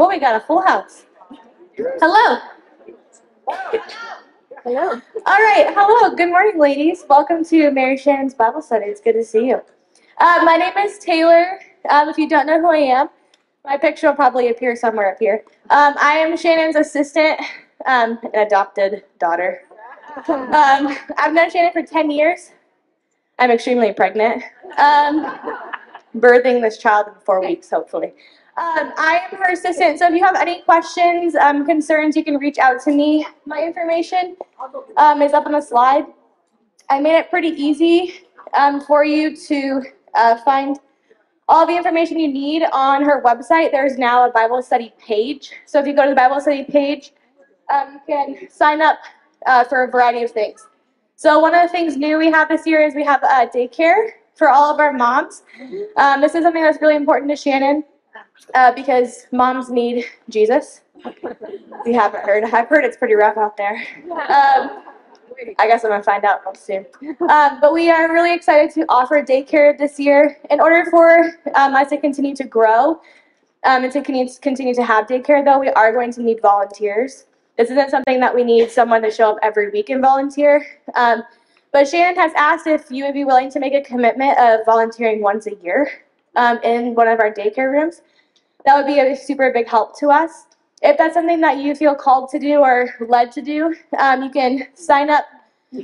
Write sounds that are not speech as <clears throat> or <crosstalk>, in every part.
Well, we got a full house. Hello. Hello. All right. Hello. Good morning, ladies. Welcome to Mary Shannon's Bible study. It's good to see you. Uh, my name is Taylor. Um, if you don't know who I am, my picture will probably appear somewhere up here. Um, I am Shannon's assistant um, and adopted daughter. Um, I've known Shannon for 10 years. I'm extremely pregnant. Um, birthing this child in four weeks, hopefully. Um, I am her assistant, so if you have any questions, um, concerns, you can reach out to me. My information um, is up on the slide. I made it pretty easy um, for you to uh, find all the information you need on her website. There's now a Bible study page. So if you go to the Bible study page, um, you can sign up uh, for a variety of things. So one of the things new we have this year is we have daycare for all of our moms. Um, this is something that's really important to Shannon uh, because moms need Jesus. We haven't heard. I've heard it's pretty rough out there. Um, I guess I'm gonna find out real soon. Um, but we are really excited to offer daycare this year. In order for um, us to continue to grow um, and to continue to have daycare, though, we are going to need volunteers. This isn't something that we need someone to show up every week and volunteer. Um, but Shannon has asked if you would be willing to make a commitment of volunteering once a year um, in one of our daycare rooms. That would be a super big help to us. If that's something that you feel called to do or led to do, um, you can sign up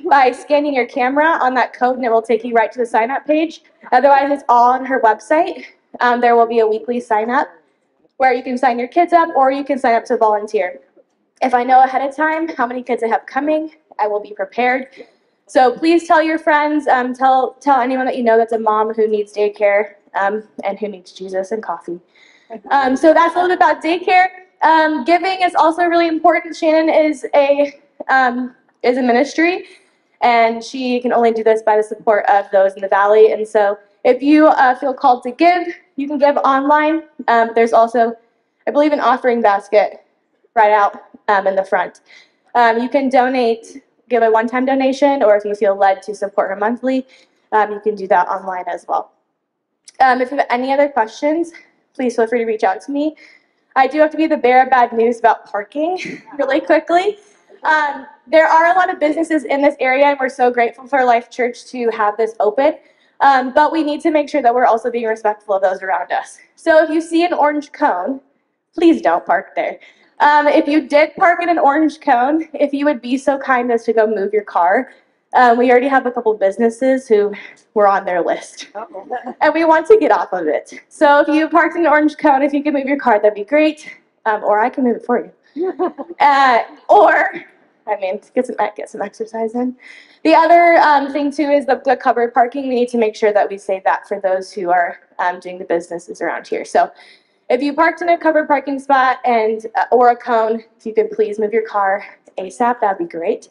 by scanning your camera on that code and it will take you right to the sign up page. Otherwise, it's all on her website. Um, there will be a weekly sign up where you can sign your kids up or you can sign up to volunteer. If I know ahead of time how many kids I have coming, I will be prepared. So please tell your friends, um, tell, tell anyone that you know that's a mom who needs daycare um, and who needs Jesus and coffee. Um, so that's a little bit about daycare. Um, giving is also really important. Shannon is a um, is a ministry, and she can only do this by the support of those in the valley. And so, if you uh, feel called to give, you can give online. Um, there's also, I believe, an offering basket right out um, in the front. Um, you can donate, give a one-time donation, or if you feel led to support her monthly, you can do that online as well. if you have any other questions, please feel free to reach out to me. I do have to be the bearer of bad news about parking <laughs> really quickly. Um, there are a lot of businesses in this area, and we're so grateful for Life Church to have this open. Um, but we need to make sure that we're also being respectful of those around us. So if you see an orange cone, please don't park there. Um, if you did park in an orange cone, if you would be so kind as to go move your car, um, we already have a couple businesses who were on their list. And we want to get off of it. So if you parked in an orange cone, if you could move your car, that'd be great. Um, or I can move it for you. <laughs> Uh, or, I mean, get some, get some exercise in. The other um, thing, too, is the, the, covered parking. We need to make sure that we save that for those who are um, doing the businesses around here. So if you parked in a covered parking spot and uh, or a cone, if you could please move your car ASAP, that'd be great.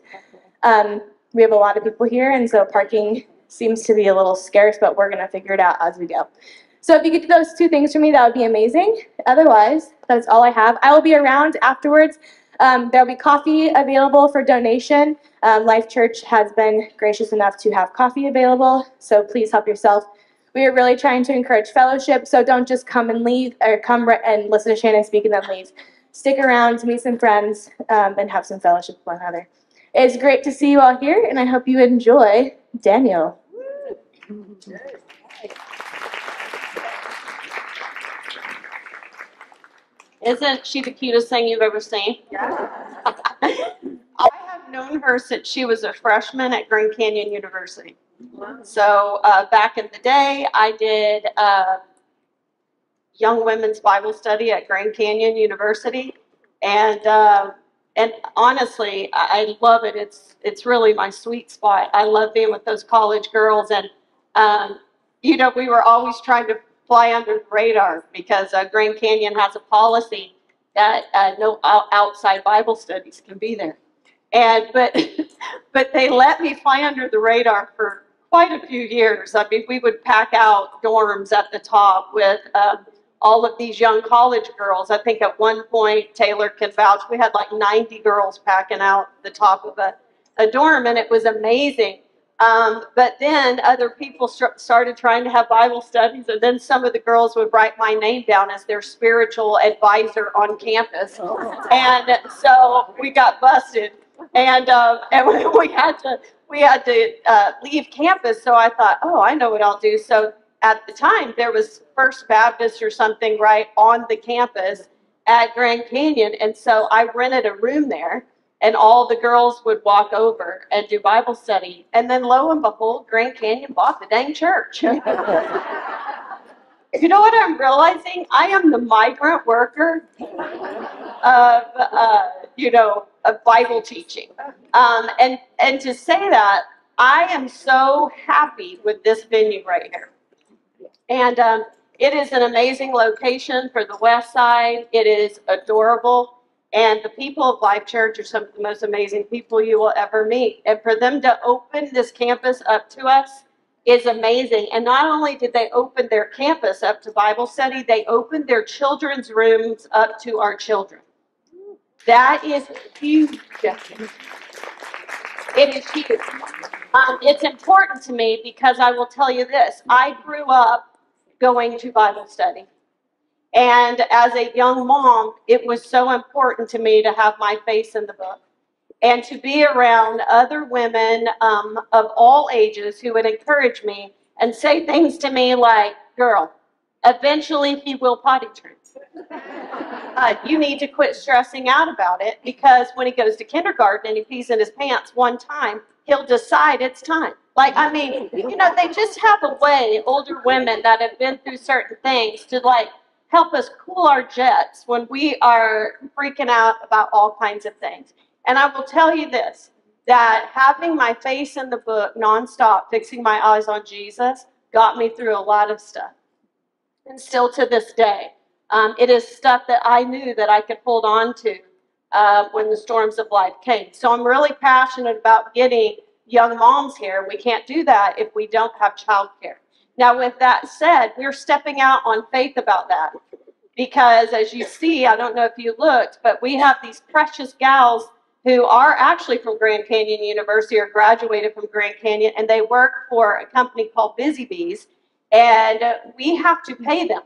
Um, we have a lot of people here, and so parking seems to be a little scarce, but we're going to figure it out as we go. So if you could do those two things for me, that would be amazing. Otherwise, that's all I have. I will be around afterwards. Um, there'll be coffee available for donation. Um, Life Church has been gracious enough to have coffee available, so please help yourself. We are really trying to encourage fellowship, so don't just come and leave or come and listen to Shannon speak and then leave. Stick around, meet some friends, um, and have some fellowship with one another. It's great to see you all here, and I hope you enjoy Daniel. Isn't she the cutest thing you've ever seen? Yeah. <laughs> I have known her since she was a freshman at Grand Canyon University. So uh, back in the day, I did uh, young women's Bible study at Grand Canyon University, and uh, and honestly, I love it. It's it's really my sweet spot. I love being with those college girls, and um, you know, we were always trying to fly under the radar because uh, Grand Canyon has a policy that uh, no outside Bible studies can be there, and but <laughs> but they let me fly under the radar for quite a few years. I mean, we would pack out dorms at the top with. Um, all of these young college girls. I think at one point, Taylor can vouch, we had like 90 girls packing out the top of a, a dorm, and it was amazing. Um, but then other people st- started trying to have Bible studies, and then some of the girls would write my name down as their spiritual advisor on campus. And so we got busted, and um, <laughs> and we had to we had to uh, leave campus. So I thought, oh, I know what I'll do. So at the time, there was First Baptist or something right on the campus at Grand Canyon, and so I rented a room there and all the girls would walk over and do Bible study. And then lo and behold, Grand Canyon bought the dang church. <laughs> you know what I'm realizing? I am the migrant worker of, uh, you know, of Bible teaching. Um, and, and to say that, I am so happy with this venue right here. And um, it is an amazing location for the West Side. It is adorable. And the people of Life Church are some of the most amazing people you will ever meet. And for them to open this campus up to us is amazing. And not only did they open their campus up to Bible study, they opened their children's rooms up to our children. That is huge. It is. Um, it's important to me because I will tell you this I grew up going to Bible study. And as a young mom, it was so important to me to have my face in the book and to be around other women um, of all ages who would encourage me and say things to me like, girl, eventually he will potty train. Uh, you need to quit stressing out about it because when he goes to kindergarten and he pees in his pants one time, he'll decide it's time. Like, I mean, you know, they just have a way, older women that have been through certain things, to like help us cool our jets when we are freaking out about all kinds of things. And I will tell you this that having my face in the book nonstop, fixing my eyes on Jesus, got me through a lot of stuff. And still to this day, um, it is stuff that I knew that I could hold on to uh, when the storms of life came. So I'm really passionate about getting young moms here. We can't do that if we don't have childcare. Now, with that said, we're stepping out on faith about that because, as you see, I don't know if you looked, but we have these precious gals who are actually from Grand Canyon University or graduated from Grand Canyon, and they work for a company called Busy Bees, and we have to pay them.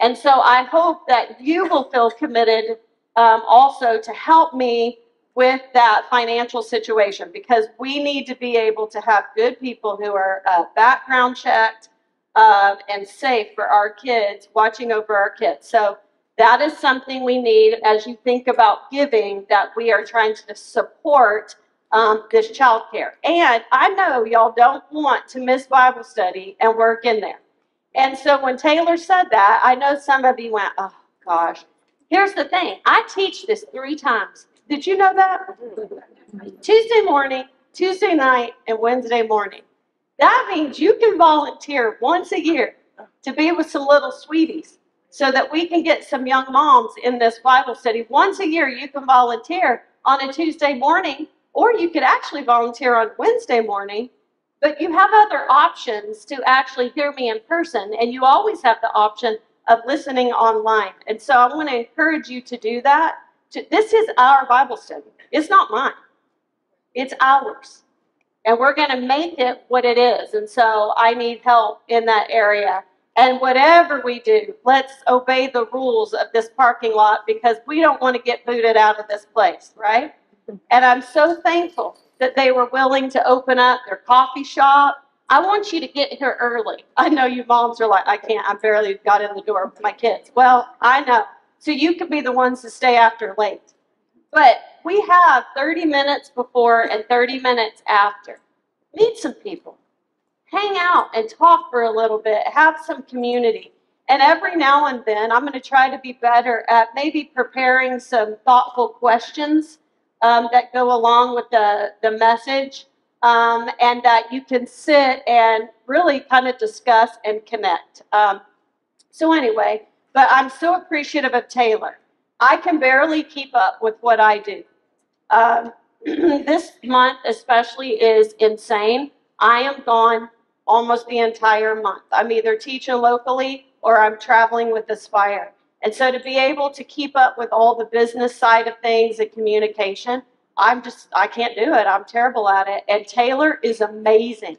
And so I hope that you will feel committed um, also to help me with that financial situation because we need to be able to have good people who are uh, background checked uh, and safe for our kids, watching over our kids. So that is something we need as you think about giving that we are trying to support um, this child care. And I know y'all don't want to miss Bible study and work in there. And so when Taylor said that, I know some of you went, oh gosh. Here's the thing I teach this three times did you know that? Tuesday morning, Tuesday night, and Wednesday morning. That means you can volunteer once a year to be with some little sweeties so that we can get some young moms in this Bible study. Once a year, you can volunteer on a Tuesday morning, or you could actually volunteer on Wednesday morning. But you have other options to actually hear me in person, and you always have the option of listening online. And so I want to encourage you to do that this is our Bible study. It's not mine. It's ours. And we're going to make it what it is. And so I need help in that area. And whatever we do, let's obey the rules of this parking lot because we don't want to get booted out of this place, right? And I'm so thankful that they were willing to open up their coffee shop. I want you to get here early. I know you moms are like, I can't, I barely got in the door with my kids. Well, I know. So you could be the ones to stay after late. But we have 30 minutes before and 30 minutes after. Meet some people. Hang out and talk for a little bit. Have some community. And every now and then, I'm going to try to be better at maybe preparing some thoughtful questions um, that go along with the, the message um, and that you can sit and really kind of discuss and connect. Um, so, anyway, but I'm so appreciative of Taylor. I can barely keep up with what I do. Um, <clears throat> this month, especially, is insane. I am gone almost the entire month. I'm either teaching locally or I'm traveling with Aspire. And so to be able to keep up with all the business side of things and communication, I'm just, I can't do it. I'm terrible at it. And Taylor is amazing.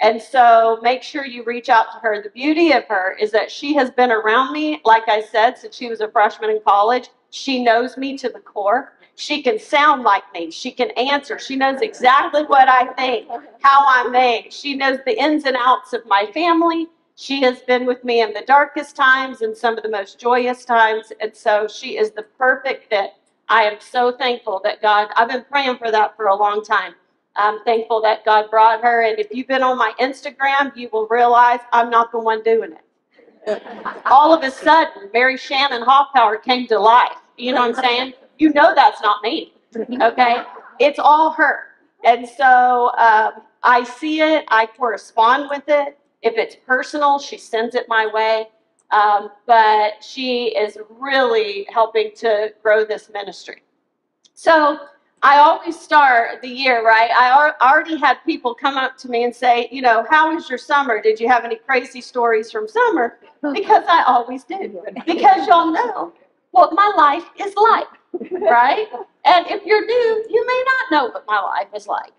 And so make sure you reach out to her. The beauty of her is that she has been around me, like I said, since she was a freshman in college. She knows me to the core. She can sound like me. She can answer. She knows exactly what I think, how I'm made. She knows the ins and outs of my family. She has been with me in the darkest times and some of the most joyous times. And so she is the perfect fit. I am so thankful that God, I've been praying for that for a long time. I'm thankful that God brought her. And if you've been on my Instagram, you will realize I'm not the one doing it. All of a sudden, Mary Shannon Hoffpower came to life. You know what I'm saying? You know that's not me. Okay? It's all her. And so um, I see it, I correspond with it. If it's personal, she sends it my way. Um, but she is really helping to grow this ministry. So I always start the year, right? I already had people come up to me and say, you know, how was your summer? Did you have any crazy stories from summer? Because I always do. Because y'all know what my life is like, right? And if you're new, you may not know what my life is like.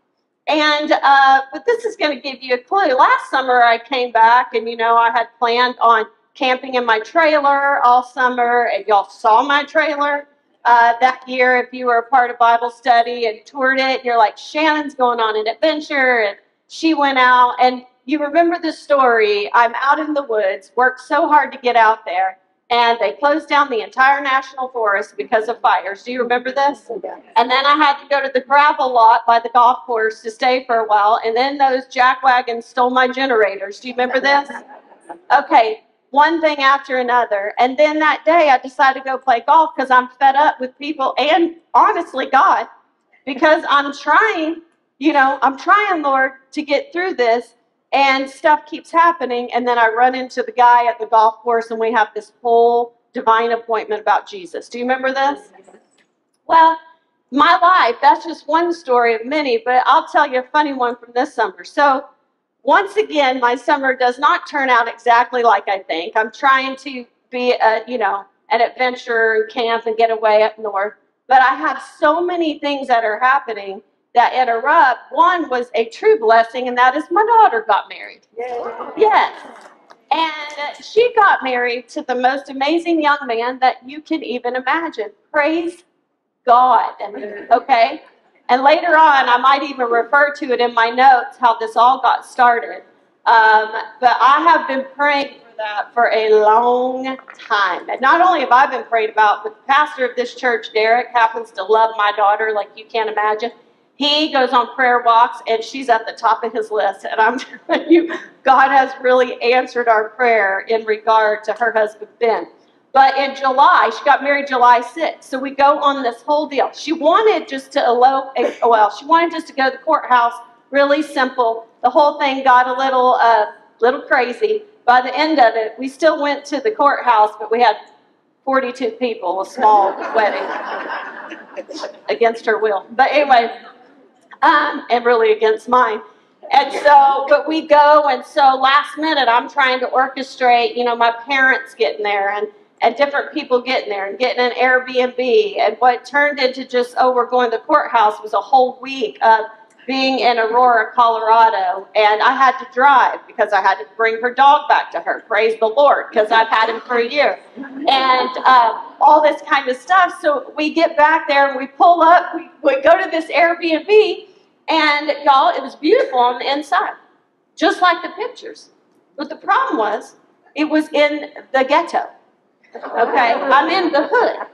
And uh, but this is going to give you a clue. Last summer I came back, and you know I had planned on camping in my trailer all summer, and y'all saw my trailer uh, that year if you were a part of Bible study and toured it. You're like, Shannon's going on an adventure, and she went out. And you remember the story. I'm out in the woods, worked so hard to get out there, and they closed down the entire national forest because of fires. Do you remember this? Oh, yeah. And then I had to go to the gravel lot by the golf course to stay for a while, and then those jack wagons stole my generators. Do you remember this? Okay, one thing after another. And then that day I decided to go play golf because I'm fed up with people and honestly God, because I'm trying, you know, I'm trying, Lord, to get through this and stuff keeps happening. And then I run into the guy at the golf course, and we have this whole divine appointment about Jesus. Do you remember this? Well, my life, that's just one story of many, but I'll tell you a funny one from this summer. So, once again, my summer does not turn out exactly like I think. I'm trying to be a, you know, an adventurer and camp and get away up north, but I have so many things that are happening that interrupt. One was a true blessing, and that is my daughter got married. Yay. Yes. And she got married to the most amazing young man that you can even imagine. Praise God. Okay? And later on, I might even refer to it in my notes how this all got started. Um, but I have been praying for that for a long time. And not only have I been praying about, but the pastor of this church, Derek, happens to love my daughter like you can't imagine. He goes on prayer walks, and she's at the top of his list. And I'm <laughs> telling you, God has really answered our prayer in regard to her husband, Ben. But in July, she got married July 6th. So we go on this whole deal. She wanted just to elope, eh, well, she wanted just to go to the courthouse, really simple. The whole thing got a little, uh, little crazy. By the end of it, we still went to the courthouse, but we had 42 people, a small wedding <laughs> against her will. But anyway, um, and really against mine. And so, but we go, and so last minute, I'm trying to orchestrate, you know, my parents getting there and, and different people getting there and getting an Airbnb. And what turned into just, oh, we're going to the courthouse was a whole week of being in Aurora, Colorado. And I had to drive because I had to bring her dog back to her. Praise the Lord, because I've had him for a year. And uh, all this kind of stuff. So we get back there and we pull up, we, we go to this Airbnb and y'all, it was beautiful on the inside, just like the pictures. But the problem was, it was in the ghetto. Okay, I'm in the hood.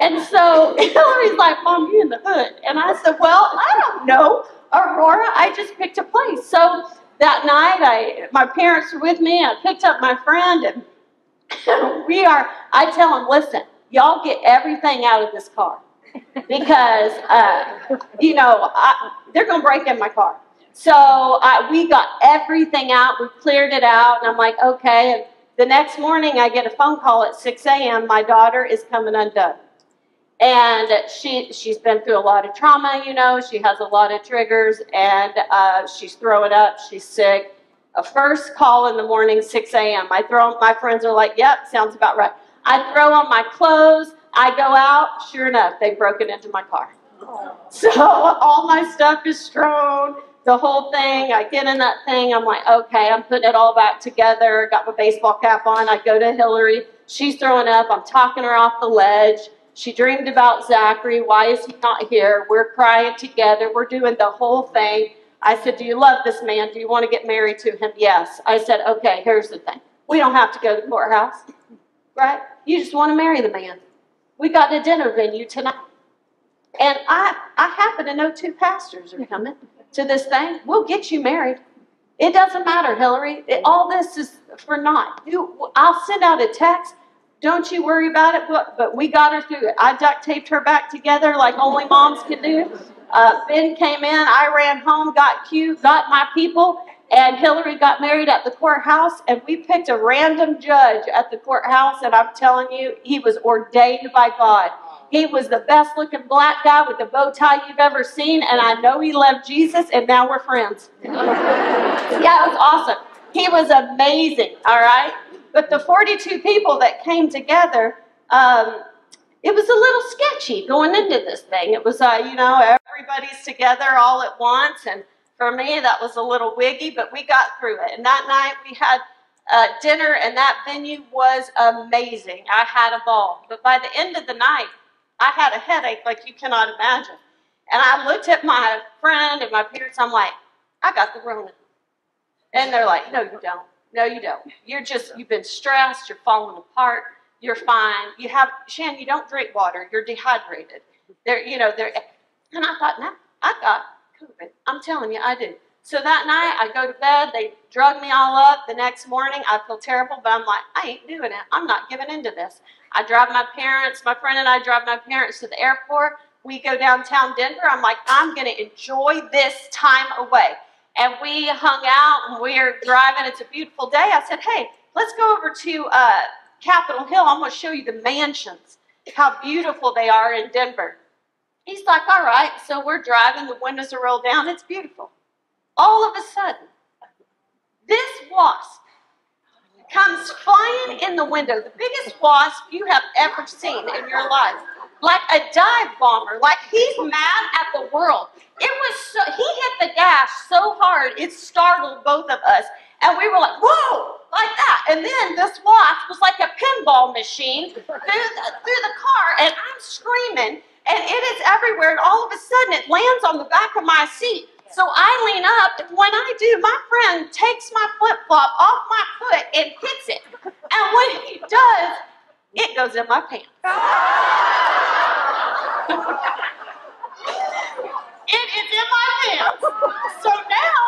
And so <laughs> Hillary's like, Mom, you in the hood. And I said, Well, I don't know. Aurora, I just picked a place. So that night, I my parents were with me. I picked up my friend, and <laughs> we are. I tell them, listen, y'all get everything out of this car because, uh, you know, I, they're to break in my car. So uh, we got everything out. We cleared it out. And I'm like, okay. And the next morning, I get a phone call at 6 a.m. My daughter is coming undone. And she, she's been through a lot of trauma, you know. She has a lot of triggers. And uh, she's throwing up. She's sick. A first call in the morning, 6 a.m. I throw, my friends are like, yep, sounds about right. I throw on my clothes. I go out, sure enough, they've broken into my car. Oh. So all my stuff is strewn, the whole thing. I get in that thing. I'm like, okay, I'm putting it all back together. Got my baseball cap on. I go to Hillary. She's throwing up. I'm talking her off the ledge. She dreamed about Zachary. Why is he not here? We're crying together. We're doing the whole thing. I said, Do you love this man? Do you want to get married to him? Yes. I said, Okay, here's the thing. We don't have to go to the courthouse, right? You just want to marry the man. We got a dinner venue tonight. And I, I happen to know two pastors are coming to this thing. We'll get you married. It doesn't matter, Hillary. It, all this is for naught. You, I'll send out a text. Don't you worry about it. But, but we got her through it. I duct taped her back together like only moms can do. Uh, ben came in. I ran home, got cute, got my people, and Hillary got married at the courthouse. And we picked a random judge at the courthouse. And I'm telling you, he was ordained by God. He was the best looking black guy with the bow tie you've ever seen, and I know he loved Jesus, and now we're friends. <laughs> yeah, it was awesome. He was amazing, all right? But the 42 people that came together, um, it was a little sketchy going into this thing. It was, uh, you know, everybody's together all at once, and for me, that was a little wiggy, but we got through it. And that night, we had uh, dinner, and that venue was amazing. I had a ball. But by the end of the night, I had a headache like you cannot imagine. And I looked at my friend and my parents. I'm like, I got the Rona. And they're like, No, you don't. No, you don't. You're just, you've been stressed. You're falling apart. You're fine. You have, Shan, you don't drink water. You're dehydrated. They're, you know, they're, and I thought, no, I got COVID. I'm telling you, I do. So that night, I go to bed. They drug me all up. The next morning, I feel terrible, but I'm like, I ain't doing it. I'm not giving into this. I drive my parents, my friend and I drive my parents to the airport. We go downtown Denver. I'm like, I'm going to enjoy this time away. And we hung out and we are driving. It's a beautiful day. I said, hey, let's go over to uh, Capitol Hill. I'm going to show you the mansions, how beautiful they are in Denver. He's like, all right. So we're driving. The windows are rolled down. It's beautiful. All of a sudden, this wasp comes flying in the window, the biggest wasp you have ever seen in your life. Like a dive bomber, like he's mad at the world. It was so, he hit the dash so hard, it startled both of us. And we were like, whoa, like that. And then this wasp was like a pinball machine through the, through the car, and I'm screaming, and it is everywhere. And all of a sudden, it lands on the back of my seat. So I lean up, when I do, my friend takes my flip flop off my foot and hits it. And when he does, it goes in my pants. <laughs> it is in my pants. So now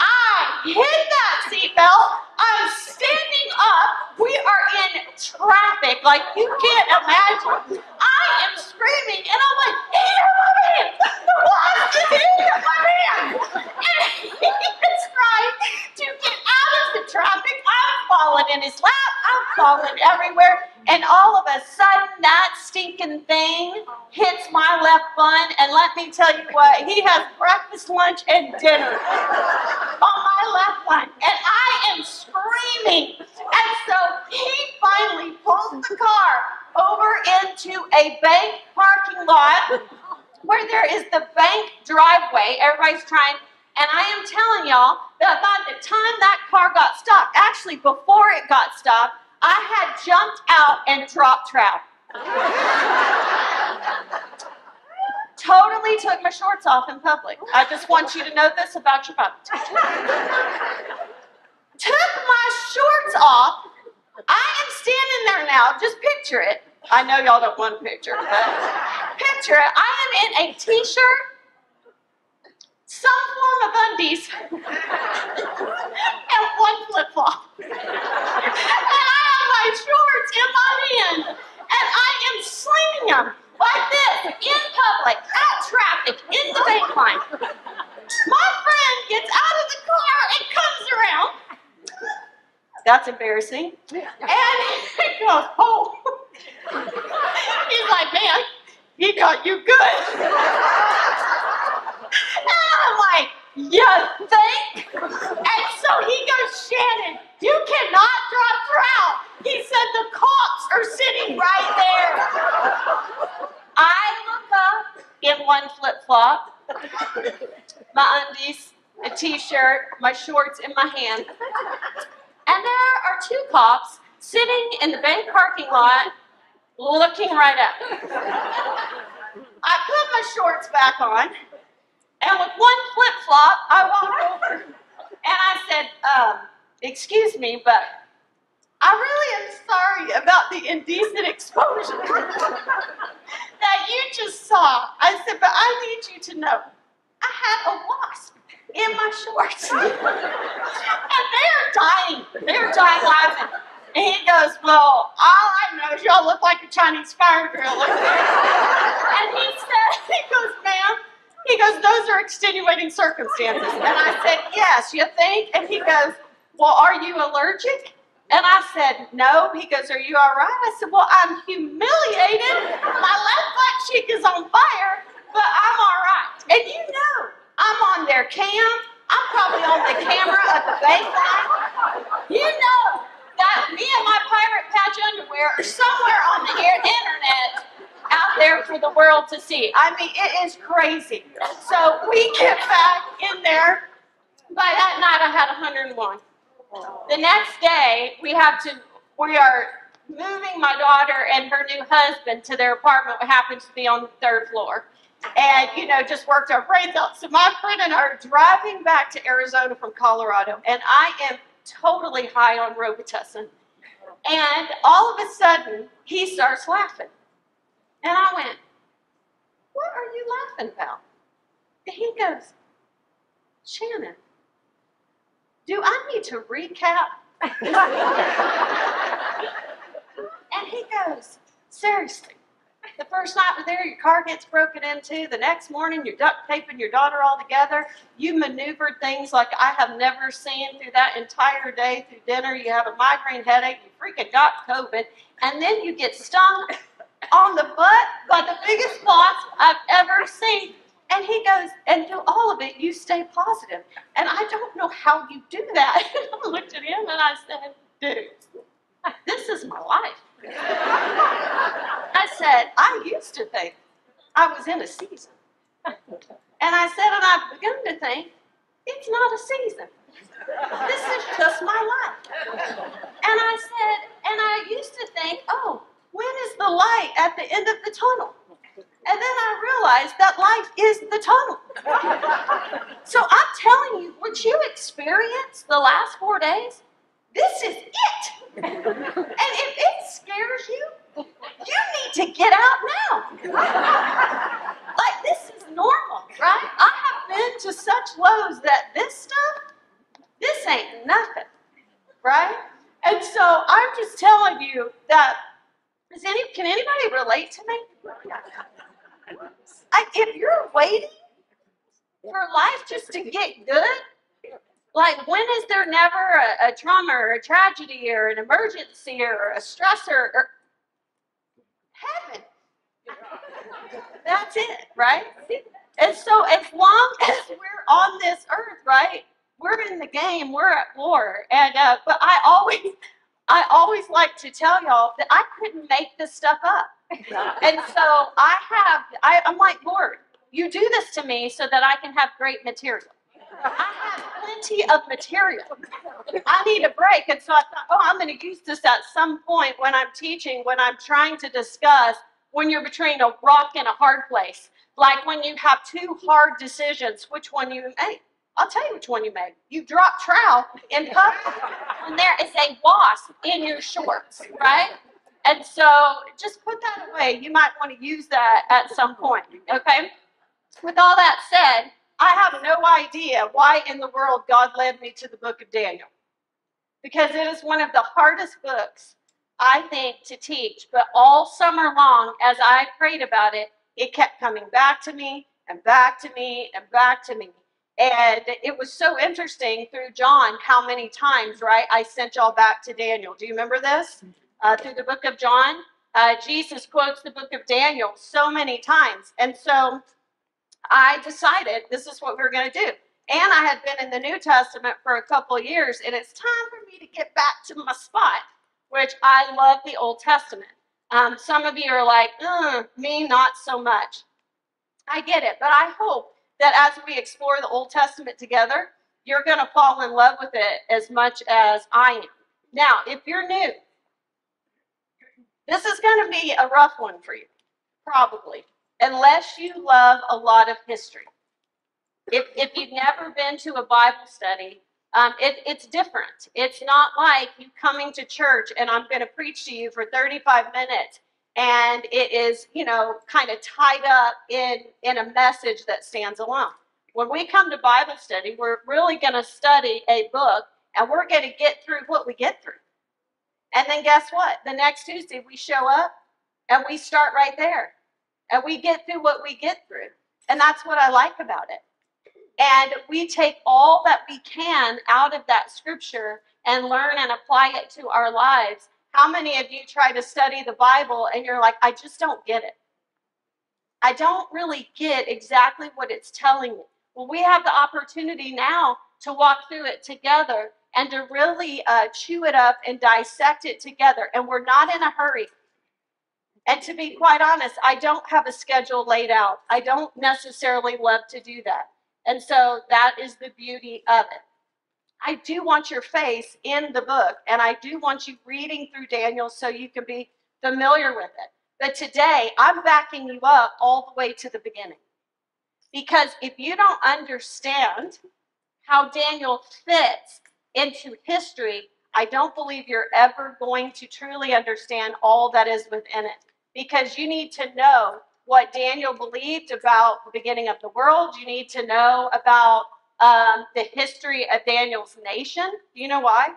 I hit that seatbelt. I'm standing up. We are in traffic like you can't imagine. I am screaming and I'm like, he hit my pants. What is he hit my pants? And he is trying to get out of the traffic. I'm falling in his lap. I'm falling everywhere. And all of a sudden, that stinking thing hits my left bun. And let me tell you what, he has breakfast, lunch, and dinner on my left bun. And I am screaming. And so he finally pulls the car over into a bank parking lot where there is the bank driveway. Everybody's trying. And I am telling y'all that by the time that car got stopped, actually before it got stopped, I had jumped out and dropped trout. <laughs> totally took my shorts off in public. I just want you to know this about your teacher. took my shorts off. I am standing there now. Just picture it. I know y'all don't want to picture, but picture it. I am in a t-shirt, some form of undies, and one flip-flop. and I have my shorts in my hand, and I am slinging them like this in public, at traffic, in the bank line. My friend gets out of the car and comes around. That's embarrassing. And he goes, oh. He's like, man, he got you good. And I'm like, you think? And so he goes, Shannon, you cannot drop trout. He said the cops are sitting right there. I look up in one flip flop, my undies, a t-shirt, my shorts in my hand. And there are two cops sitting in the bank parking lot looking right at me. I put my shorts back on, and with one flip flop, I walked over and I said, um, Excuse me, but I really am sorry about the indecent exposure <laughs> that you just saw. I said, But I need you to know I had a wasp in my shorts. <laughs> and they're dying. They're dying laughing. And he goes, Well, all I know is y'all look like a Chinese fire driller. <laughs> and he said, He goes, Ma'am, he goes, Those are extenuating circumstances. And I said, Yes, you think? And he goes, Well, are you allergic? And I said, No. He goes, Are you all right? I said, Well, I'm humiliated. My left butt cheek is on fire, but I'm all right. And you know, I'm on their cam. I'm probably on the camera of the bank line. You know that me and my pirate patch underwear are somewhere on the internet out there for the world to see. I mean, it is crazy. So we get back in there. By that night, I had 101. The next day, we have to, we are moving my daughter and her new husband to their apartment, which happens to be on the third floor. And, you know, just worked our brains out. So my friend and I are driving back to Arizona from Colorado, and I am totally high on Robitussin. And all of a sudden, he starts laughing. And I went, What are you laughing about? And he goes, Shannon, do I need to recap? <laughs> and he goes, Seriously, the first night we're there, your car gets broken into. The next morning, you're duct taping your daughter all together. You maneuvered things like I have never seen through that entire day through dinner. You have a migraine headache. You freaking got COVID. And then you get stung on the butt by the biggest wasp I've ever seen. And he goes, and through all of it, you stay positive. And I don't know how you do that. <laughs> I looked at him and I said, dude, this is my life. I said, I used to think I was in a season. And I said, and I've begun to think it's not a season. This is just my life. And I said, and I used to think, oh, when is the light at the end of the tunnel? And then I realized that life is the tunnel. So I'm telling you, what you experienced the last four days, this is it. And if it scares you, you need to get out now. Like this is normal, right? I have been to such lows that this stuff, this ain't nothing, right? And so I'm just telling you that. Does any can anybody relate to me? I, if you're waiting for life just to get good, like when is there never a, a trauma or a tragedy or an emergency or a stressor or heaven? That's it, right? And so as long as we're on this earth, right, we're in the game, we're at war. And uh, but I always I always like to tell y'all that I couldn't make this stuff up. And so I have, I, I'm like, Lord, you do this to me so that I can have great material. I have plenty of material. I need a break. And so I thought, oh, I'm going to use this at some point when I'm teaching, when I'm trying to discuss when you're between a rock and a hard place. Like when you have two hard decisions, which one you make. I'll tell you which one you made. You drop trowel in public when there is a wasp in your shorts, right? And so just put that away. You might want to use that at some point, okay? With all that said, I have no idea why in the world God led me to the book of Daniel. Because it is one of the hardest books, I think, to teach. But all summer long, as I prayed about it, it kept coming back to me and back to me and back to me. And it was so interesting through John how many times, right, I sent y'all back to Daniel. Do you remember this? Uh, through the book of John, uh, Jesus quotes the book of Daniel so many times. And so I decided this is what we are going to do. And I had been in the New Testament for a couple years, and it's time for me to get back to my spot, which I love the Old Testament. Um, some of you are like, mm, me, not so much. I get it, but I hope that as we explore the Old Testament together, you're going to fall in love with it as much as I am. Now, if you're new, this is going to be a rough one for you, probably, unless you love a lot of history. If, if you've never been to a Bible study, um, it, it's different. It's not like you coming to church and I'm going to preach to you for 35 minutes and it is, you know, kind of tied up in, in a message that stands alone. When we come to Bible study, we're really going to study a book and we're going to get through what we get through. And then guess what? The next Tuesday we show up and we start right there and we get through what we get through. And that's what I like about it. And we take all that we can out of that scripture and learn and apply it to our lives. How many of you try to study the Bible and you're like, I just don't get it? I don't really get exactly what it's telling me. Well, we have the opportunity now to walk through it together and to really uh, chew it up and dissect it together. And we're not in a hurry. And to be quite honest, I don't have a schedule laid out. I don't necessarily love to do that. And so that is the beauty of it. I do want your face in the book, and I do want you reading through Daniel so you can be familiar with it. But today, I'm backing you up all the way to the beginning. Because if you don't understand how Daniel fits into history, I don't believe you're ever going to truly understand all that is within it. Because you need to know what Daniel believed about the beginning of the world. You need to know about um, the history of Daniel's nation. Do you know why?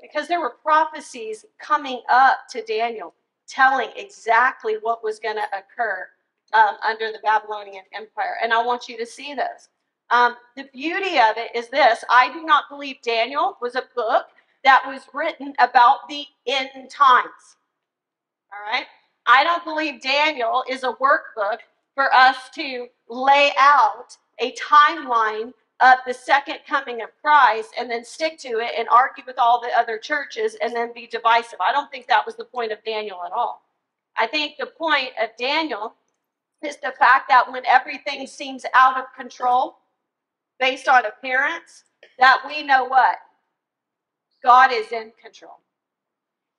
Because there were prophecies coming up to Daniel telling exactly what was going to occur um, under the Babylonian Empire. And I want you to see this. Um, the beauty of it is this I do not believe Daniel was a book that was written about the end times. All right? I don't believe Daniel is a workbook for us to lay out a timeline of the second coming of Christ and then stick to it and argue with all the other churches and then be divisive. I don't think that was the point of Daniel at all. I think the point of Daniel is the fact that when everything seems out of control based on appearance, that we know what? God is in control.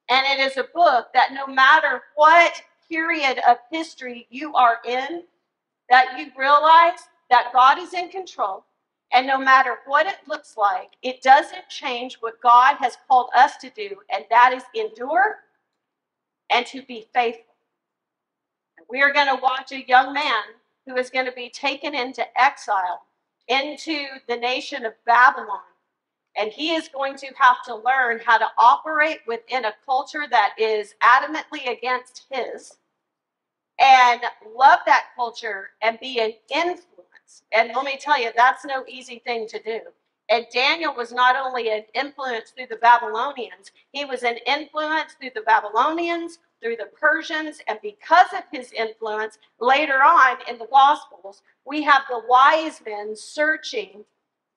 And it is a book that no matter what period of history you are in, that you realize that God is in control. And no matter what it looks like, it doesn't change what God has called us to do, and that is endure and to be faithful. We are going to watch a young man who is going to be taken into exile into the nation of Babylon and he is going to have to learn how to operate within a culture that is adamantly against his and love that culture and be an influence. And let me tell you, that's no easy thing to do. And Daniel was not only an influence through the Babylonians, he was an influence through the Babylonians, through the Persians, and because of his influence, later on in the Gospels, we have the wise men searching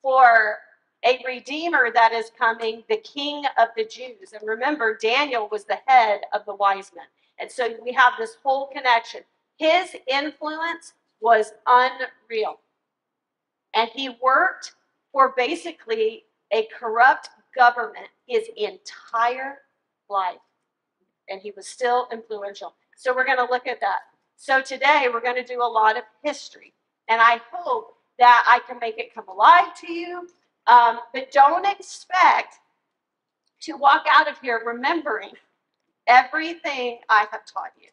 for a redeemer that is coming, the king of the Jews. And remember, Daniel was the head of the wise men. And so we have this whole connection. His influence was unreal. And he worked for basically a corrupt government his entire life. And he was still influential. So we're going to look at that. So today we're going to do a lot of history. And I hope that I can make it come alive to you um, but don't expect to walk out of here remembering everything I have taught you.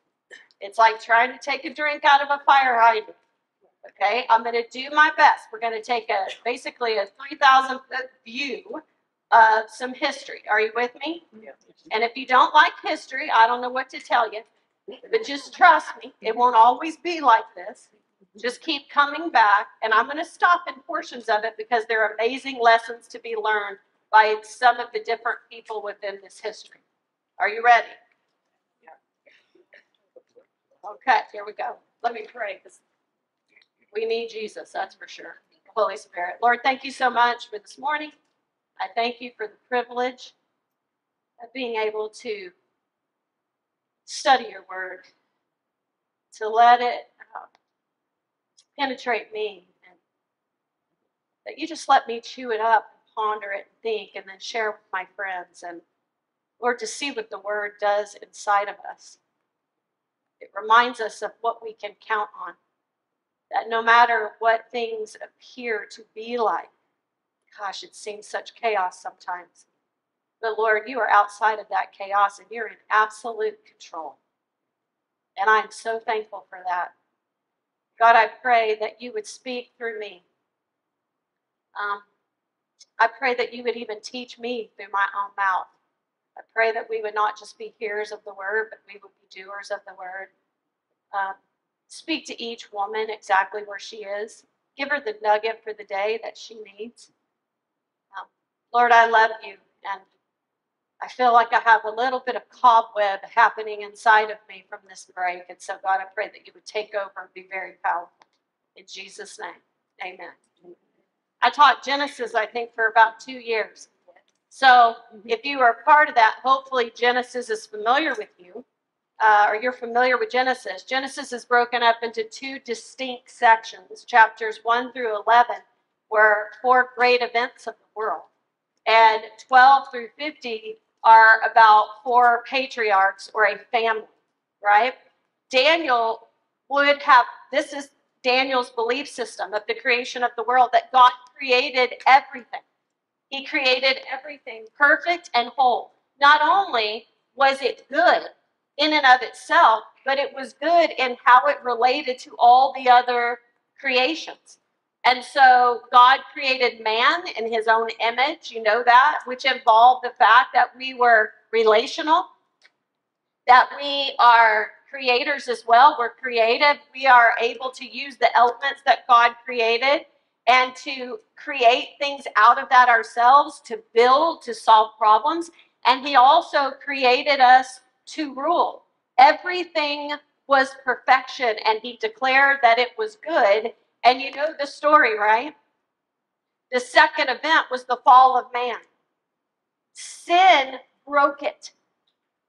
It's like trying to take a drink out of a fire hydrant. Okay, I'm going to do my best. We're going to take a basically a 3,000 foot view of some history. Are you with me? Yeah. And if you don't like history, I don't know what to tell you, but just trust me, it won't always be like this. Just keep coming back, and I'm going to stop in portions of it because there are amazing lessons to be learned by some of the different people within this history. Are you ready? Okay, here we go. Let me pray we need Jesus, that's for sure. Holy Spirit. Lord, thank you so much for this morning. I thank you for the privilege of being able to study your word, to let it um, penetrate me and that you just let me chew it up and ponder it and think and then share with my friends and Lord, to see what the Word does inside of us. It reminds us of what we can count on. That no matter what things appear to be like, gosh, it seems such chaos sometimes. But Lord, you are outside of that chaos and you're in absolute control. And I'm so thankful for that. God, I pray that you would speak through me. Um, I pray that you would even teach me through my own mouth. I pray that we would not just be hearers of the word, but we would be doers of the word. Um, speak to each woman exactly where she is. Give her the nugget for the day that she needs. Um, Lord, I love you, and I feel like I have a little bit of cobweb happening inside of me from this break. And so, God, I pray that you would take over and be very powerful. In Jesus' name, amen. I taught Genesis, I think, for about two years. So if you are part of that, hopefully Genesis is familiar with you, uh, or you're familiar with Genesis. Genesis is broken up into two distinct sections. Chapters 1 through 11 were four great events of the world, and 12 through 50 are about four patriarchs or a family, right? Daniel would have, this is Daniel's belief system of the creation of the world, that God created everything. He created everything perfect and whole. Not only was it good in and of itself, but it was good in how it related to all the other creations. And so God created man in his own image, you know that, which involved the fact that we were relational, that we are creators as well. We're creative. We are able to use the elements that God created and to create things out of that ourselves, to build, to solve problems. And He also created us to rule. Everything was perfection, and He declared that it was good. And you know the story, right? The second event was the fall of man. Sin broke it.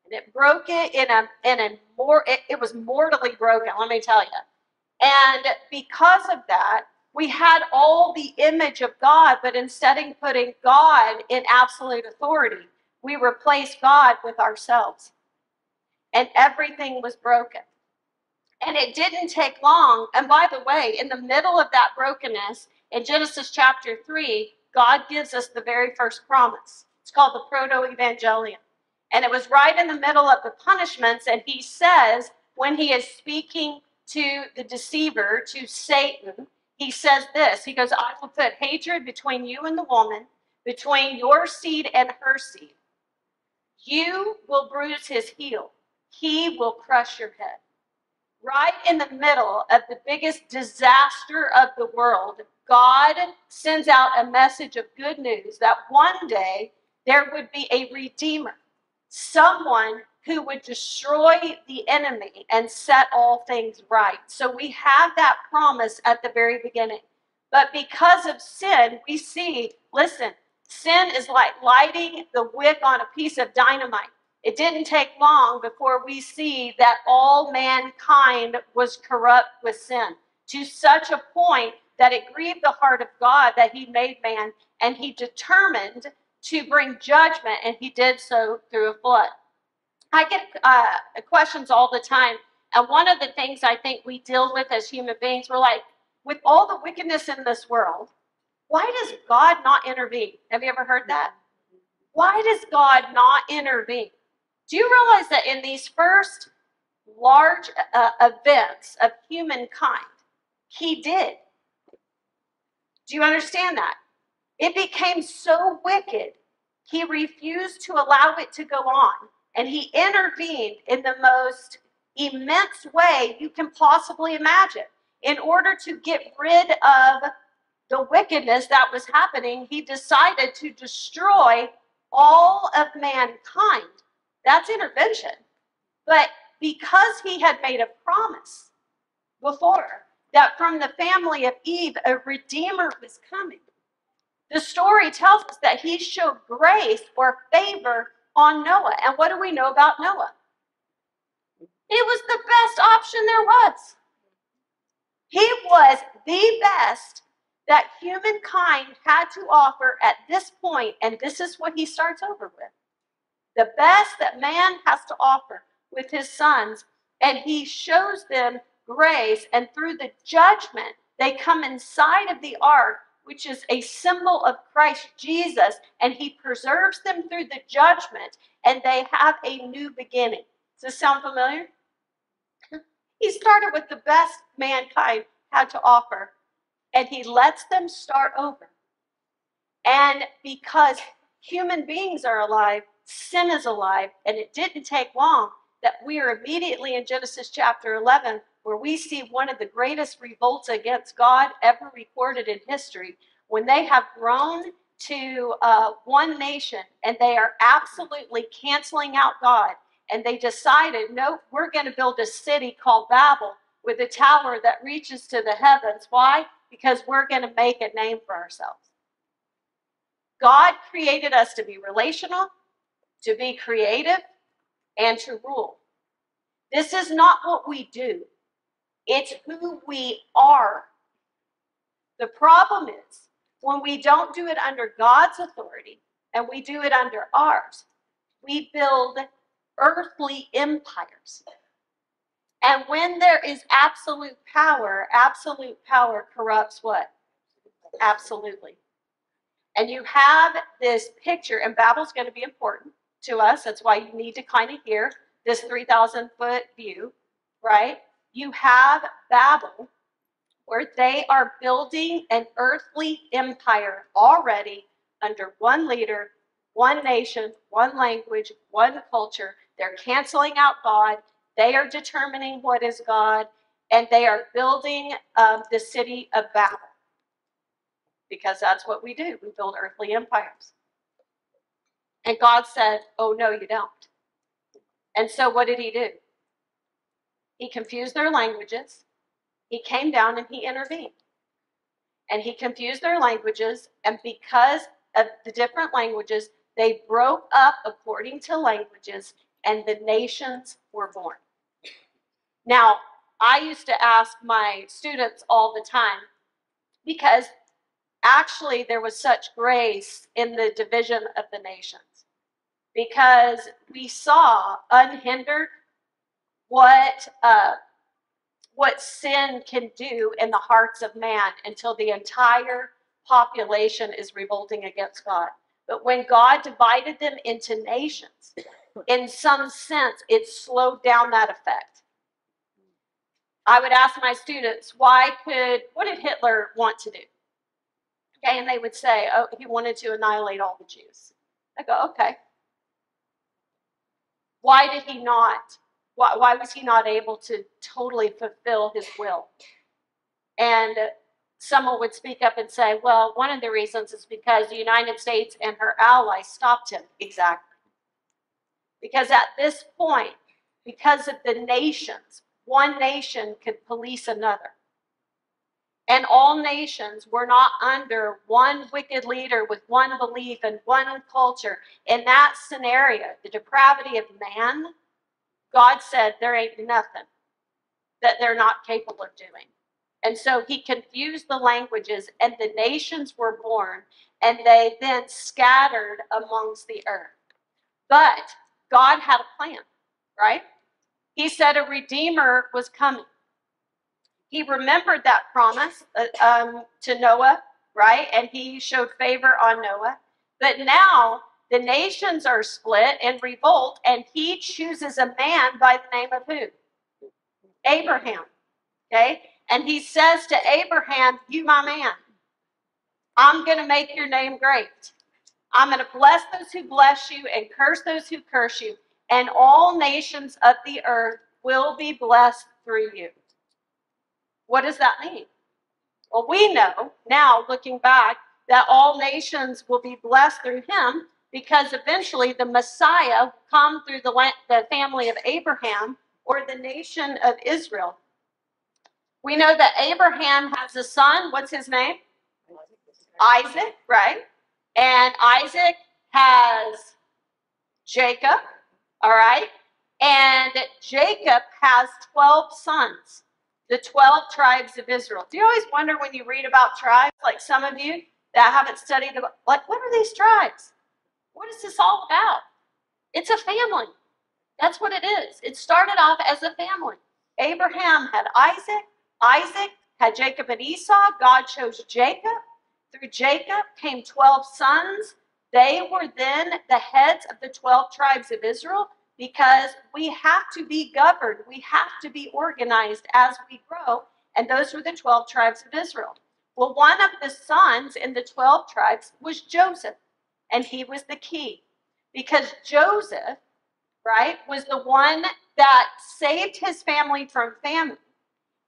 And it broke it in a in a more it, it was mortally broken, let me tell you. And because of that, we had all the image of God, but instead of putting God in absolute authority, we replaced God with ourselves. And everything was broken. And it didn't take long. And by the way, in the middle of that brokenness, in Genesis chapter 3, God gives us the very first promise. It's called the Proto Evangelium. And it was right in the middle of the punishments. And he says, when he is speaking to the deceiver, to Satan, he says this He goes, I will put hatred between you and the woman, between your seed and her seed. You will bruise his heel, he will crush your head. Right in the middle of the biggest disaster of the world, God sends out a message of good news that one day there would be a redeemer, someone who would destroy the enemy and set all things right. So we have that promise at the very beginning. But because of sin, we see, listen, sin is like lighting the wick on a piece of dynamite. It didn't take long before we see that all mankind was corrupt with sin to such a point that it grieved the heart of God that he made man and he determined to bring judgment and he did so through a flood. I get uh, questions all the time. And one of the things I think we deal with as human beings, we're like, with all the wickedness in this world, why does God not intervene? Have you ever heard that? Why does God not intervene? Do you realize that in these first large uh, events of humankind, He did? Do you understand that? It became so wicked, He refused to allow it to go on and he intervened in the most immense way you can possibly imagine. In order to get rid of the wickedness that was happening, he decided to destroy all of mankind. That's intervention. But because he had made a promise before that from the family of Eve, a redeemer was coming, the story tells us that he showed grace or favor on Noah. And what do we know about Noah? It was the best option there was. He was the best that humankind had to offer at this point, and this is what he starts over with the best that man has to offer with his sons, and he shows them grace, and through the judgment, they come inside of the ark, which is a symbol of Christ Jesus, and he preserves them through the judgment, and they have a new beginning. Does this sound familiar? He started with the best mankind had to offer, and he lets them start over. And because human beings are alive, sin is alive, and it didn't take long that we are immediately in Genesis chapter 11, where we see one of the greatest revolts against God ever recorded in history, when they have grown to uh, one nation and they are absolutely canceling out God. And they decided, no, we're going to build a city called Babel with a tower that reaches to the heavens. Why? Because we're going to make a name for ourselves. God created us to be relational, to be creative, and to rule. This is not what we do, it's who we are. The problem is when we don't do it under God's authority and we do it under ours, we build earthly empires. And when there is absolute power, absolute power corrupts what? Absolutely. And you have this picture, and Babel's going to be important to us. That's why you need to kind of hear this 3,000 foot view, right? You have Babel, where they are building an earthly empire already under one leader, one nation, one language, one culture. They're canceling out God. They are determining what is God, and they are building um, the city of Babel because that's what we do. We build earthly empires. And God said, Oh, no, you don't. And so what did he do? He confused their languages. He came down and he intervened. And he confused their languages. And because of the different languages, they broke up according to languages, and the nations were born. Now, I used to ask my students all the time because actually there was such grace in the division of the nations because we saw unhindered what uh, what sin can do in the hearts of man until the entire population is revolting against God. But when God divided them into nations, in some sense, it slowed down that effect. I would ask my students, why could, what did Hitler want to do? Okay, and they would say, oh, he wanted to annihilate all the Jews. I go, okay. Why did he not? Why, why was he not able to totally fulfill his will? And someone would speak up and say, well, one of the reasons is because the United States and her allies stopped him. Exactly. Because at this point, because of the nations, one nation could police another and all nations were not under one wicked leader with one belief and one culture. In that scenario, the depravity of man, God said there ain't nothing that they're not capable of doing. And so he confused the languages, and the nations were born, and they then scattered amongst the earth. But God had a plan, right? He said a redeemer was coming he remembered that promise uh, um, to Noah, right? And he showed favor on Noah. But now the nations are split and revolt, and he chooses a man by the name of who? Abraham. Okay? And he says to Abraham, You, my man, I'm going to make your name great. I'm going to bless those who bless you and curse those who curse you, and all nations of the earth will be blessed through you. What does that mean? Well, we know now, looking back, that all nations will be blessed through him because eventually the Messiah come through the, the family of Abraham or the nation of Israel. We know that Abraham has a son. What's his name? Isaac, right? And Isaac has Jacob, all right? And Jacob has 12 sons. The 12 tribes of Israel. Do you always wonder when you read about tribes, like some of you that haven't studied, the, like, what are these tribes? What is this all about? It's a family. That's what it is. It started off as a family. Abraham had Isaac, Isaac had Jacob and Esau. God chose Jacob. Through Jacob came 12 sons. They were then the heads of the 12 tribes of Israel because we have to be governed, we have to be organized as we grow. And those were the 12 tribes of Israel. Well, one of the sons in the 12 tribes was Joseph, and he was the key because Joseph, right, was the one that saved his family from famine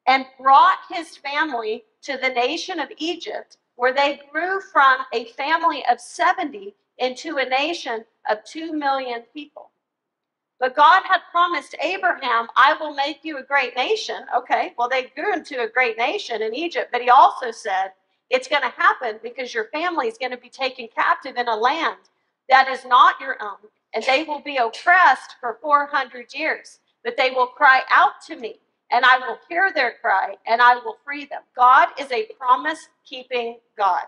and brought his family to the nation of Egypt, where they grew from a family of 70 into a nation of 2 million people. But God had promised Abraham, I will make you a great nation. Okay, well, they grew into a great nation in Egypt, but he also said, it's going to happen because your family is going to be taken captive in a land that is not your own, and they will be oppressed for 400 years. But they will cry out to me, and I will hear their cry, and I will free them. God is a promise keeping God.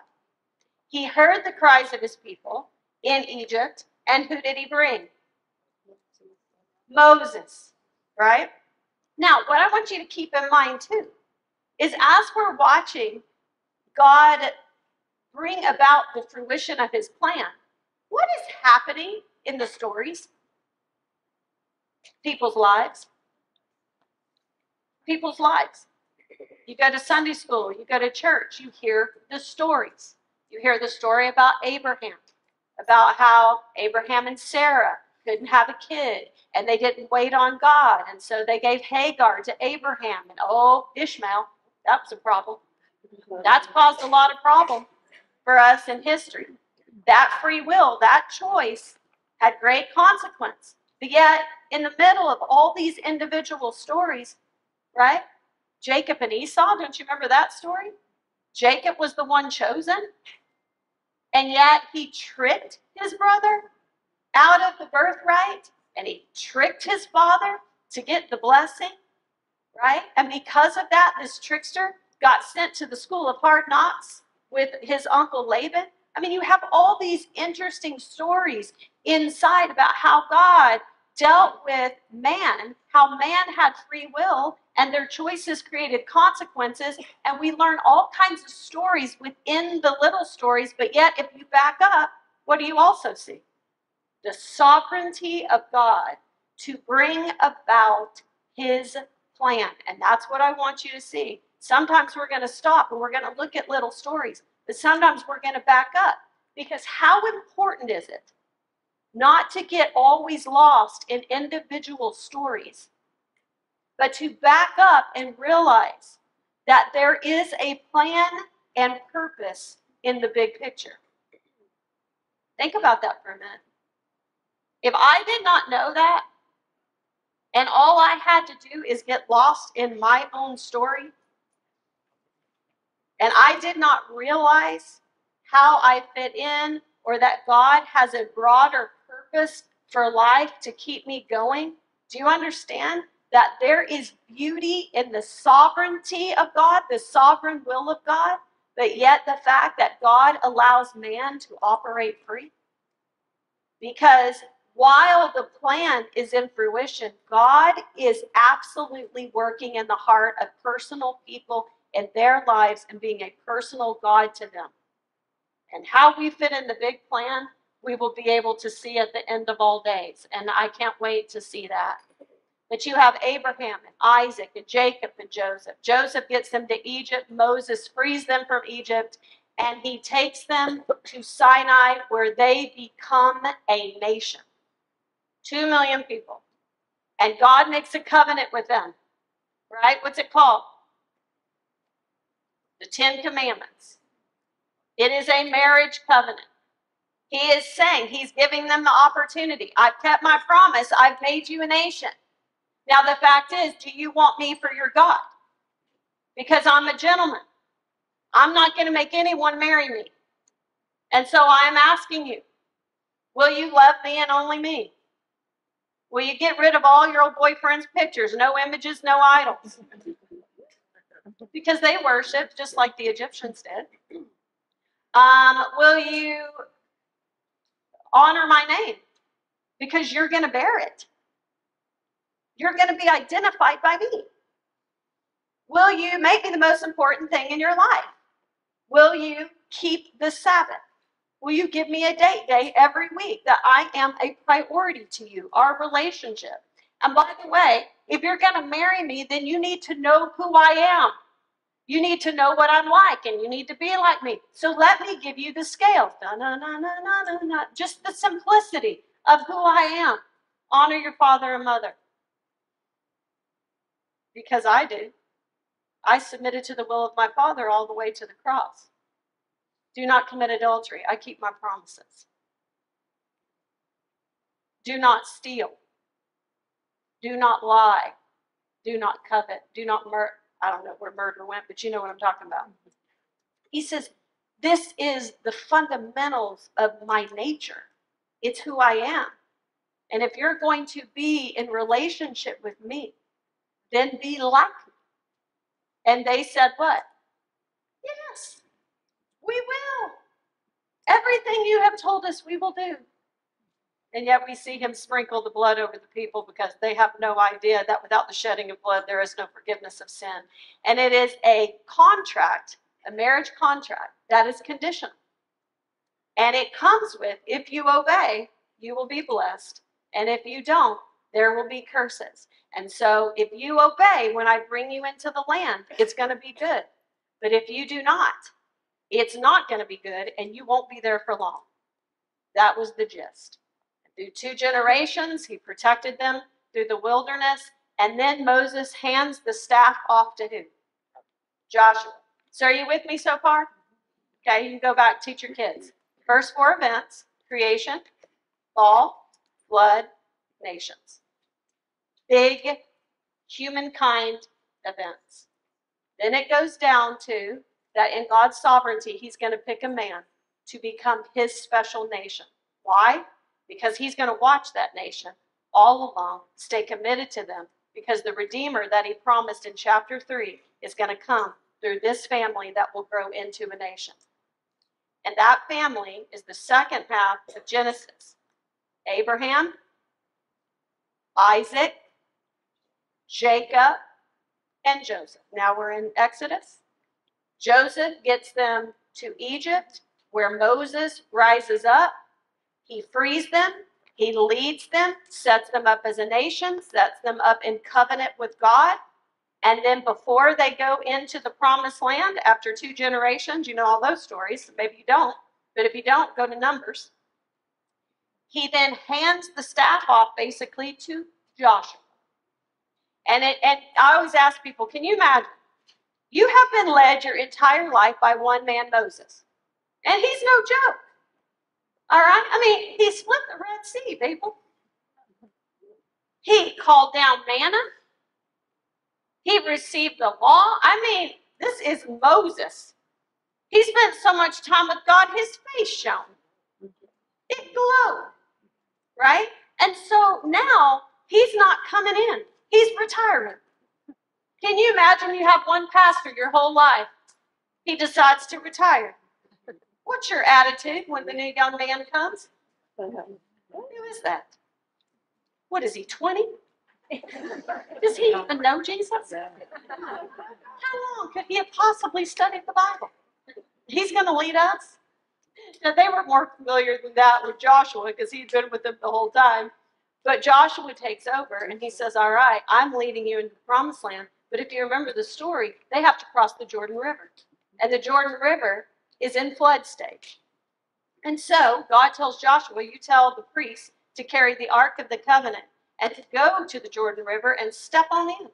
He heard the cries of his people in Egypt, and who did he bring? Moses, right? Now, what I want you to keep in mind too is as we're watching God bring about the fruition of his plan, what is happening in the stories? People's lives. People's lives. You go to Sunday school, you go to church, you hear the stories. You hear the story about Abraham, about how Abraham and Sarah couldn't have a kid and they didn't wait on God. And so they gave Hagar to Abraham and oh, Ishmael. That's a problem. That's caused a lot of problem for us in history. That free will, that choice had great consequence. But yet, in the middle of all these individual stories, right? Jacob and Esau, don't you remember that story? Jacob was the one chosen, and yet he tricked his brother out of the birthright and he tricked his father to get the blessing, right? And because of that, this trickster got sent to the school of hard knocks with his uncle Laban. I mean, you have all these interesting stories inside about how God dealt with man, how man had free will, and their choices created consequences. And we learn all kinds of stories within the little stories, but yet, if you back up, what do you also see? The sovereignty of God to bring about his plan. And that's what I want you to see. Sometimes we're going to stop and we're going to look at little stories, but sometimes we're going to back up because how important is it not to get always lost in individual stories, but to back up and realize that there is a plan and purpose in the big picture? Think about that for a minute. If I did not know that, and all I had to do is get lost in my own story, and I did not realize how I fit in or that God has a broader purpose for life to keep me going, do you understand that there is beauty in the sovereignty of God, the sovereign will of God, but yet the fact that God allows man to operate free? Because while the plan is in fruition, God is absolutely working in the heart of personal people in their lives and being a personal God to them. And how we fit in the big plan, we will be able to see at the end of all days. And I can't wait to see that. But you have Abraham and Isaac and Jacob and Joseph. Joseph gets them to Egypt. Moses frees them from Egypt. And he takes them to Sinai where they become a nation. Two million people. And God makes a covenant with them. Right? What's it called? The Ten Commandments. It is a marriage covenant. He is saying, He's giving them the opportunity. I've kept my promise. I've made you a nation. Now, the fact is, do you want me for your God? Because I'm a gentleman. I'm not going to make anyone marry me. And so I'm asking you, will you love me and only me? Will you get rid of all your old boyfriend's pictures? No images, no idols. because they worship just like the Egyptians did. Um, will you honor my name? Because you're going to bear it. You're going to be identified by me. Will you make me the most important thing in your life? Will you keep the Sabbath? Will you give me a date day every week that I am a priority to you, our relationship? And by the way, if you're going to marry me, then you need to know who I am. You need to know what I'm like, and you need to be like me. So let me give you the scale. Na, na, na, na, na, na. Just the simplicity of who I am. Honor your father and mother. Because I do. I submitted to the will of my father all the way to the cross. Do not commit adultery. I keep my promises. Do not steal. Do not lie. Do not covet. Do not murder. I don't know where murder went, but you know what I'm talking about. Mm-hmm. He says, This is the fundamentals of my nature. It's who I am. And if you're going to be in relationship with me, then be like me. And they said, What? We will. Everything you have told us, we will do. And yet we see him sprinkle the blood over the people because they have no idea that without the shedding of blood, there is no forgiveness of sin. And it is a contract, a marriage contract, that is conditional. And it comes with if you obey, you will be blessed. And if you don't, there will be curses. And so if you obey when I bring you into the land, it's going to be good. But if you do not, it's not going to be good and you won't be there for long. That was the gist. Through two generations, he protected them through the wilderness. And then Moses hands the staff off to who? Joshua. So are you with me so far? Okay, you can go back, teach your kids. First four events creation, fall, flood, nations. Big humankind events. Then it goes down to that in God's sovereignty, He's going to pick a man to become His special nation. Why? Because He's going to watch that nation all along, stay committed to them, because the Redeemer that He promised in chapter 3 is going to come through this family that will grow into a nation. And that family is the second half of Genesis Abraham, Isaac, Jacob, and Joseph. Now we're in Exodus. Joseph gets them to Egypt, where Moses rises up. He frees them, he leads them, sets them up as a nation, sets them up in covenant with God. And then before they go into the promised land, after two generations, you know all those stories. Maybe you don't, but if you don't, go to Numbers. He then hands the staff off basically to Joshua. And it and I always ask people, can you imagine? You have been led your entire life by one man, Moses. And he's no joke. All right? I mean, he split the Red Sea, people. He called down manna. He received the law. I mean, this is Moses. He spent so much time with God, his face shone. It glowed. Right? And so now he's not coming in. He's retiring. Can you imagine you have one pastor your whole life? He decides to retire. What's your attitude when the new young man comes? Who is that? What is he, 20? Does he even know Jesus? How long could he have possibly studied the Bible? He's going to lead us. Now, they were more familiar than that with Joshua because he'd been with them the whole time. But Joshua takes over and he says, All right, I'm leading you into the promised land. But if you remember the story, they have to cross the Jordan River. And the Jordan River is in flood stage. And so God tells Joshua, You tell the priests to carry the Ark of the Covenant and to go to the Jordan River and step on in.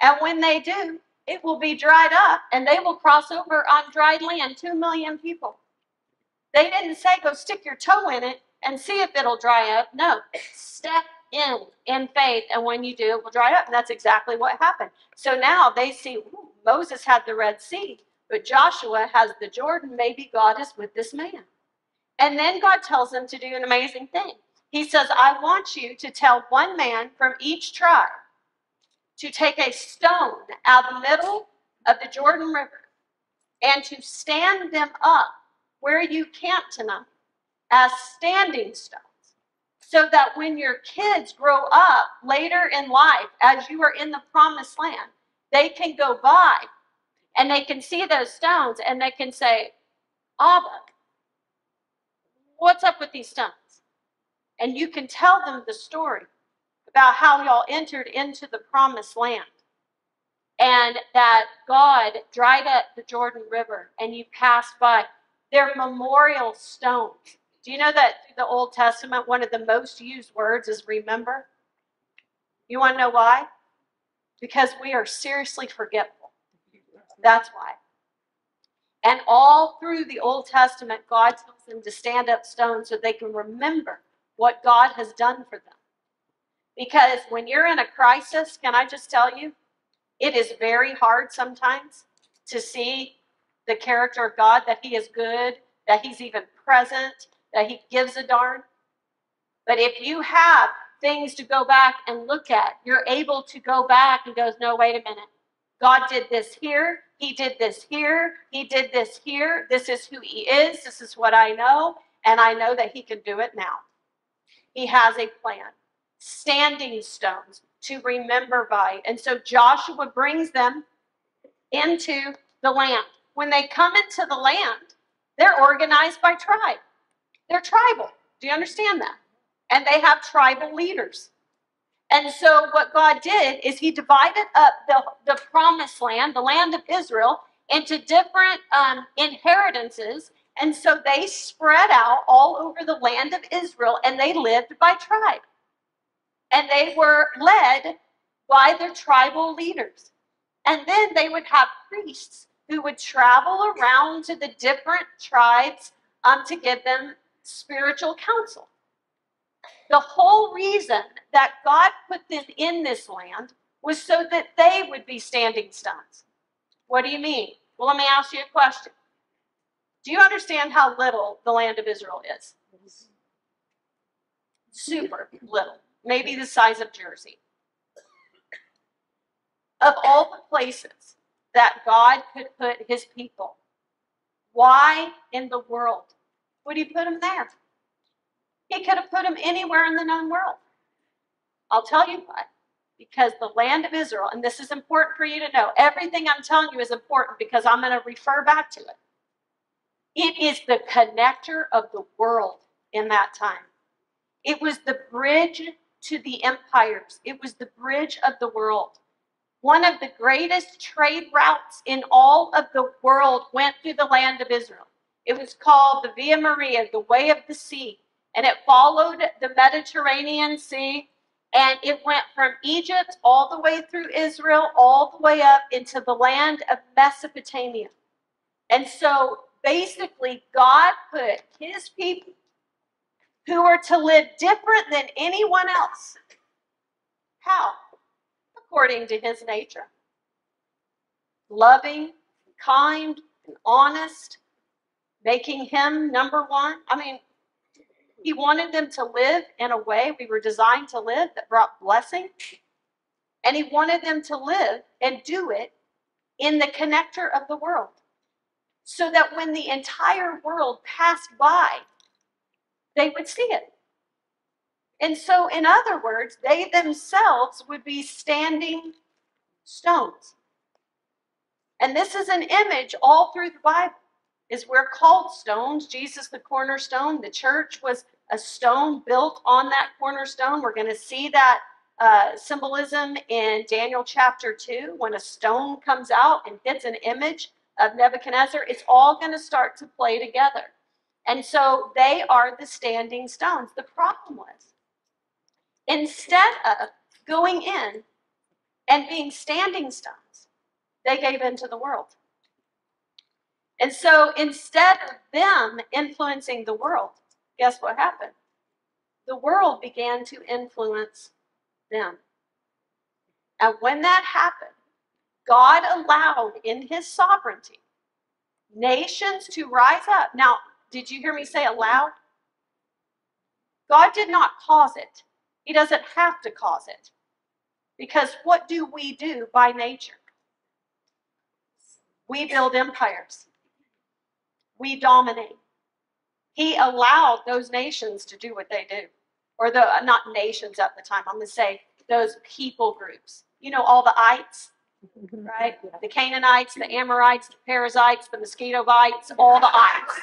And when they do, it will be dried up and they will cross over on dried land, two million people. They didn't say go stick your toe in it and see if it'll dry up. No, step in in faith, and when you do, it will dry up. And that's exactly what happened. So now they see Moses had the Red Sea, but Joshua has the Jordan. Maybe God is with this man. And then God tells them to do an amazing thing. He says, I want you to tell one man from each tribe to take a stone out of the middle of the Jordan River and to stand them up where you camp tonight as standing stones so that when your kids grow up later in life, as you are in the promised land, they can go by and they can see those stones and they can say, Abba, what's up with these stones? And you can tell them the story about how y'all entered into the promised land and that God dried up the Jordan River and you passed by. They're memorial stones. Do you know that through the Old Testament, one of the most used words is remember? You want to know why? Because we are seriously forgetful. That's why. And all through the Old Testament, God tells them to stand up stones so they can remember what God has done for them. Because when you're in a crisis, can I just tell you, it is very hard sometimes to see the character of God, that He is good, that He's even present, that He gives a darn. But if you have things to go back and look at, you're able to go back and goes, no, wait a minute. God did this here. He did this here. He did this here. This is who He is. This is what I know. And I know that He can do it now. He has a plan. Standing stones to remember by. And so Joshua brings them into the land. When they come into the land, they're organized by tribe. They're tribal. Do you understand that? And they have tribal leaders. And so what God did is he divided up the, the promised land, the land of Israel, into different um, inheritances. And so they spread out all over the land of Israel and they lived by tribe and they were led by their tribal leaders. And then they would have priests who would travel around to the different tribes um, to give them spiritual counsel. The whole reason that God put them in this land was so that they would be standing stones. What do you mean? Well, let me ask you a question. Do you understand how little the land of Israel is? Super little maybe the size of Jersey. Of all the places that God could put his people, why in the world would he put him there? He could have put him anywhere in the known world. I'll tell you why. Because the land of Israel, and this is important for you to know, everything I'm telling you is important because I'm going to refer back to it. It is the connector of the world in that time. It was the bridge to the empires. It was the bridge of the world. One of the greatest trade routes in all of the world went through the land of Israel. It was called the Via Maris, the way of the sea, and it followed the Mediterranean Sea and it went from Egypt all the way through Israel, all the way up into the land of Mesopotamia. And so basically, God put his people who are to live different than anyone else. How? According to his nature. Loving, kind, and honest, making him number one. I mean, he wanted them to live in a way we were designed to live that brought blessing. And he wanted them to live and do it in the connector of the world. So that when the entire world passed by, they would see it. And so, in other words, they themselves would be standing stones. And this is an image all through the Bible. Is we're called stones. Jesus, the cornerstone. The church was a stone built on that cornerstone. We're going to see that uh, symbolism in Daniel chapter 2 when a stone comes out and hits an image of Nebuchadnezzar. It's all going to start to play together. And so they are the standing stones. The problem was, instead of going in and being standing stones, they gave in to the world. And so instead of them influencing the world, guess what happened? The world began to influence them. And when that happened, God allowed in his sovereignty nations to rise up. Now, did you hear me say aloud? God did not cause it. He doesn't have to cause it. Because what do we do by nature? We build empires. We dominate. He allowed those nations to do what they do. Or the uh, not nations at the time, I'm gonna say those people groups. You know, all the ites, mm-hmm. right? The Canaanites, the Amorites, the Perizzites, the mosquito bites, all the ites.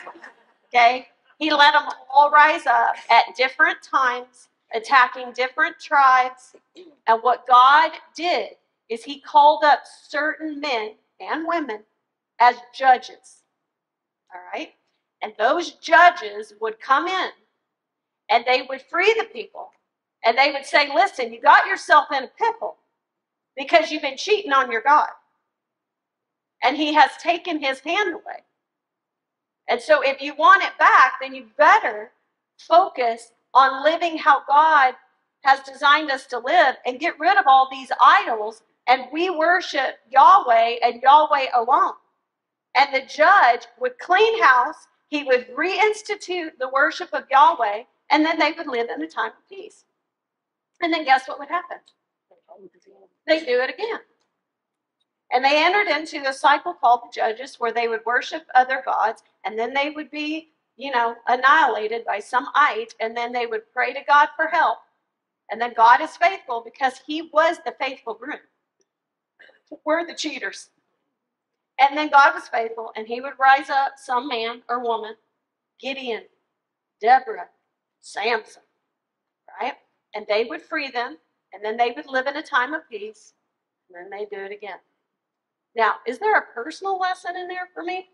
Okay? He let them all rise up at different times, attacking different tribes. And what God did is he called up certain men and women as judges. All right? And those judges would come in and they would free the people. And they would say, listen, you got yourself in a pickle because you've been cheating on your God. And he has taken his hand away. And so if you want it back, then you better focus on living how God has designed us to live and get rid of all these idols and we worship Yahweh and Yahweh alone. And the judge would clean house, he would reinstitute the worship of Yahweh, and then they would live in a time of peace. And then guess what would happen? They do it again. And they entered into the cycle called the Judges, where they would worship other gods, and then they would be, you know, annihilated by some ite, and then they would pray to God for help. And then God is faithful because He was the faithful groom. We're the cheaters. And then God was faithful, and He would rise up some man or woman, Gideon, Deborah, Samson, right? And they would free them, and then they would live in a time of peace, and then they do it again. Now, is there a personal lesson in there for me?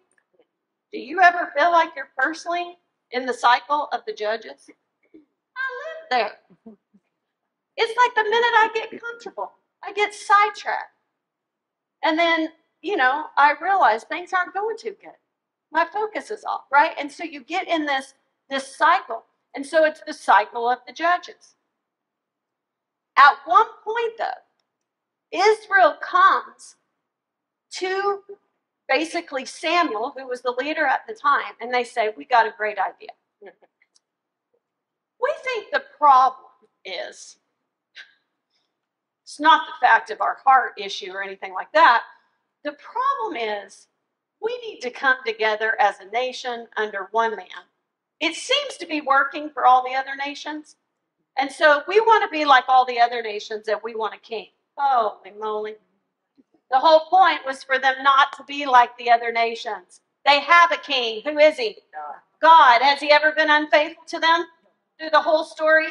Do you ever feel like you're personally in the cycle of the judges? I live there. It's like the minute I get comfortable, I get sidetracked. And then, you know, I realize things aren't going too good. My focus is off, right? And so you get in this this cycle. And so it's the cycle of the judges. At one point though, Israel comes to basically Samuel, who was the leader at the time, and they say, We got a great idea. We think the problem is it's not the fact of our heart issue or anything like that. The problem is we need to come together as a nation under one man. It seems to be working for all the other nations. And so we want to be like all the other nations and we want a king. Holy moly. The whole point was for them not to be like the other nations. They have a king. Who is he? God. Has he ever been unfaithful to them through the whole story?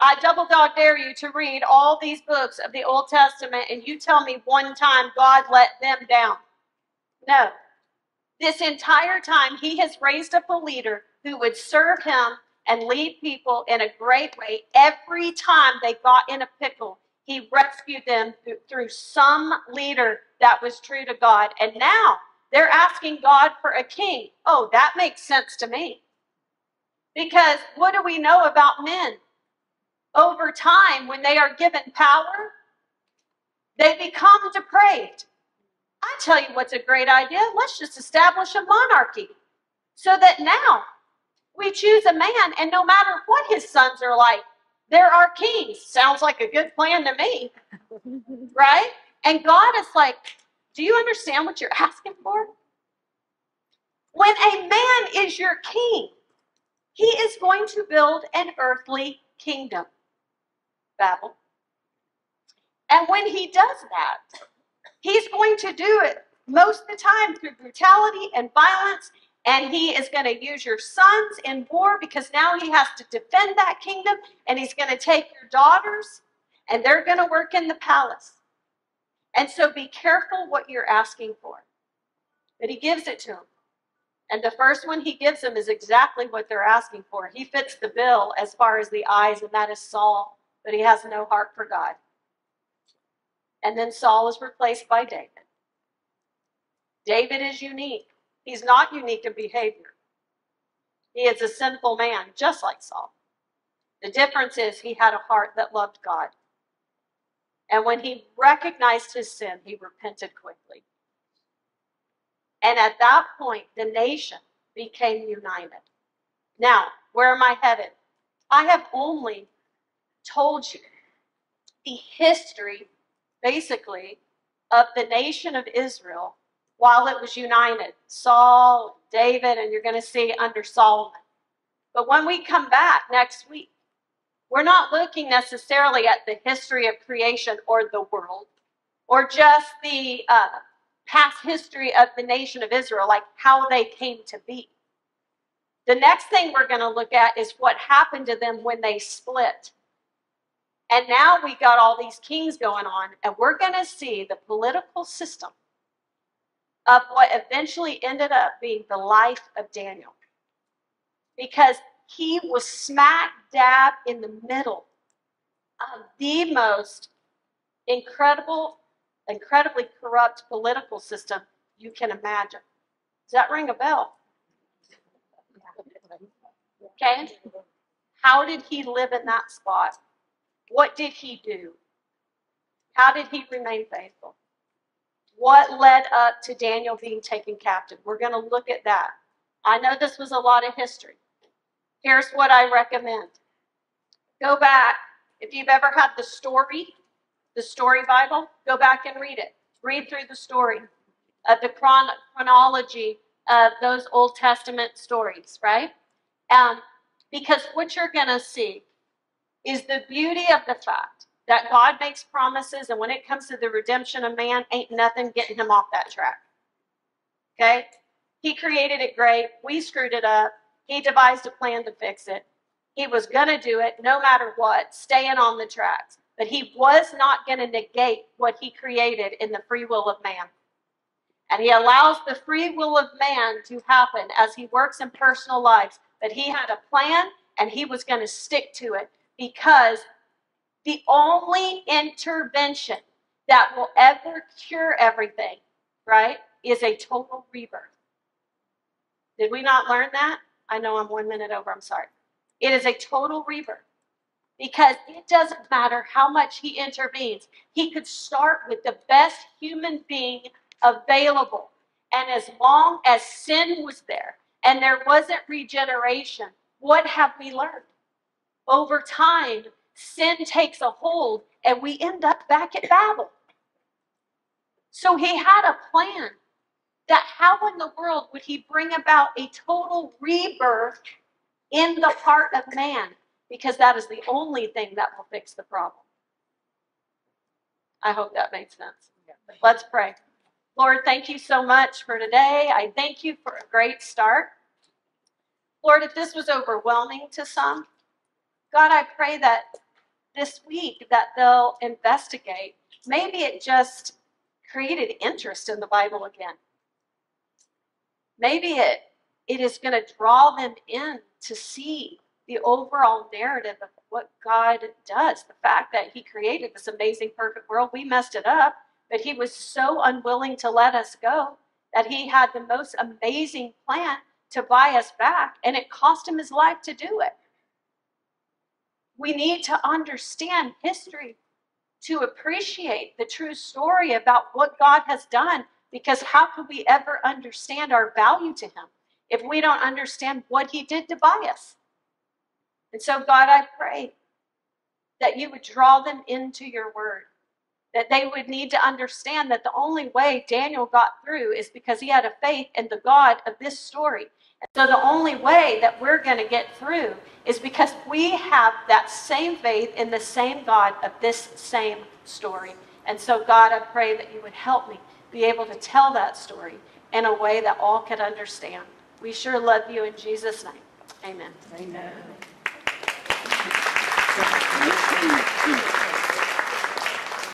I double dog dare you to read all these books of the Old Testament and you tell me one time God let them down. No. This entire time, he has raised up a leader who would serve him and lead people in a great way. Every time they got in a pickle, he rescued them through some leader that was true to God. And now they're asking God for a king. Oh, that makes sense to me. Because what do we know about men? Over time, when they are given power, they become depraved. I tell you what's a great idea. Let's just establish a monarchy so that now we choose a man, and no matter what his sons are like, they're our kings. Sounds like a good plan to me, <laughs> right? And God is like, do you understand what you're asking for? When a man is your king, he is going to build an earthly kingdom. Babel. And when he does that, he's going to do it most of the time through brutality and violence. And he is going to use your sons in war because now he has to defend that kingdom. And he's going to take your daughters and they're going to work in the palace. And so be careful what you're asking for. But he gives it to them. And the first one he gives them is exactly what they're asking for. He fits the bill as far as the eyes, and that is Saul but he has no heart for God. And then Saul is replaced by David. David is unique. He's not unique in behavior. He is a sinful man, just like Saul. The difference is he had a heart that loved God. And when he recognized his sin, he repented quickly. And at that point, the nation became united. Now, where am I headed? I have only told you the history, basically, of the nation of Israel while it was united Saul, David, and you're going to see under Solomon. But when we come back next week, we're not looking necessarily at the history of creation or the world, or just the uh, past history of the nation of Israel, like how they came to be. The next thing we're going to look at is what happened to them when they split. And now we got all these kings going on, and we're going to see the political system of what eventually ended up being the life of Daniel. Because he was smack dab in the middle of the most incredible, incredibly corrupt political system you can imagine. Does that ring a bell? Okay? How did he live in that spot? What did he do? How did he remain faithful? What led up to Daniel being taken captive? We're going to look at that. I know this was a lot of history. Here's what I recommend go back. If you've ever had the story, the story Bible, go back and read it. Read through the story of the chron- chronology of those Old Testament stories, right? Um, because what you're going to see is the beauty of the fact that God makes promises, and when it comes to the redemption of man, ain't nothing getting him off that track. Okay? He created it great. We screwed it up. He devised a plan to fix it. He was going to do it no matter what, staying on the tracks. But he was not going to negate what he created in the free will of man. And he allows the free will of man to happen as he works in personal lives. But he had a plan and he was going to stick to it because the only intervention that will ever cure everything, right, is a total rebirth. Did we not learn that? I know I'm one minute over, I'm sorry. It is a total rebirth because it doesn't matter how much he intervenes. He could start with the best human being available. And as long as sin was there and there wasn't regeneration, what have we learned? Over time, sin takes a hold and we end up back at Babel. So he had a plan that how in the world would he bring about a total rebirth in the heart of man? Because that is the only thing that will fix the problem. I hope that makes sense. Let's pray. Lord, thank you so much for today. I thank you for a great start. Lord, if this was overwhelming to some, God, I pray that this week that they'll investigate. Maybe it just created interest in the Bible again. Maybe it it is going to draw them in to see the overall narrative of what God does. The fact that He created this amazing, perfect world. We messed it up, but He was so unwilling to let us go that He had the most amazing plan to buy us back, and it cost Him His life to do it. We need to understand history to appreciate the true story about what God has done because how could we ever understand our value to Him if we don't understand what He did to buy us? And so, God, I pray that you would draw them into your word, that they would need to understand that the only way Daniel got through is because he had a faith in the God of this story. And so the only way that we're going to get through is because we have that same faith in the same God of this same story. And so, God, I pray that you would help me be able to tell that story in a way that all could understand. We sure love you in Jesus' name. Amen. Amen.